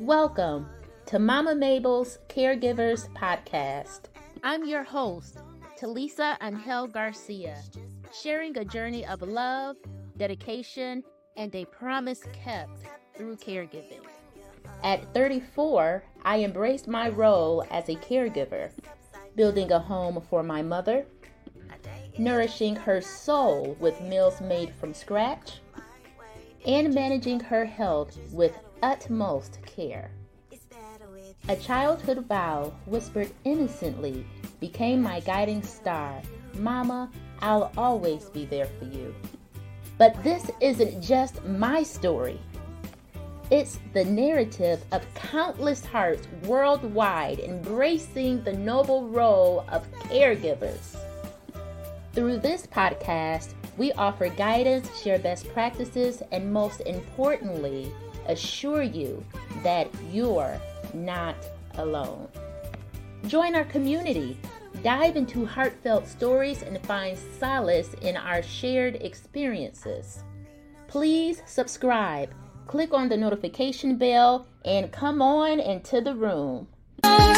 Welcome to Mama Mable's Caregivers Podcast. I'm your host, Talisa Angel Garcia, sharing a journey of love, dedication, and a promise kept through caregiving. At 34, I embraced my role as a caregiver, building a home for my mother, nourishing her soul with meals made from scratch, and managing her health with utmost care. A childhood vow whispered innocently became my guiding star Mama, I'll always be there for you. But this isn't just my story. It's the narrative of countless hearts worldwide embracing the noble role of caregivers. Through this podcast, we offer guidance, share best practices, and most importantly, assure you that you're not alone. Join our community, dive into heartfelt stories, and find solace in our shared experiences. Please subscribe, click on the notification bell, and come on into the room. Oh,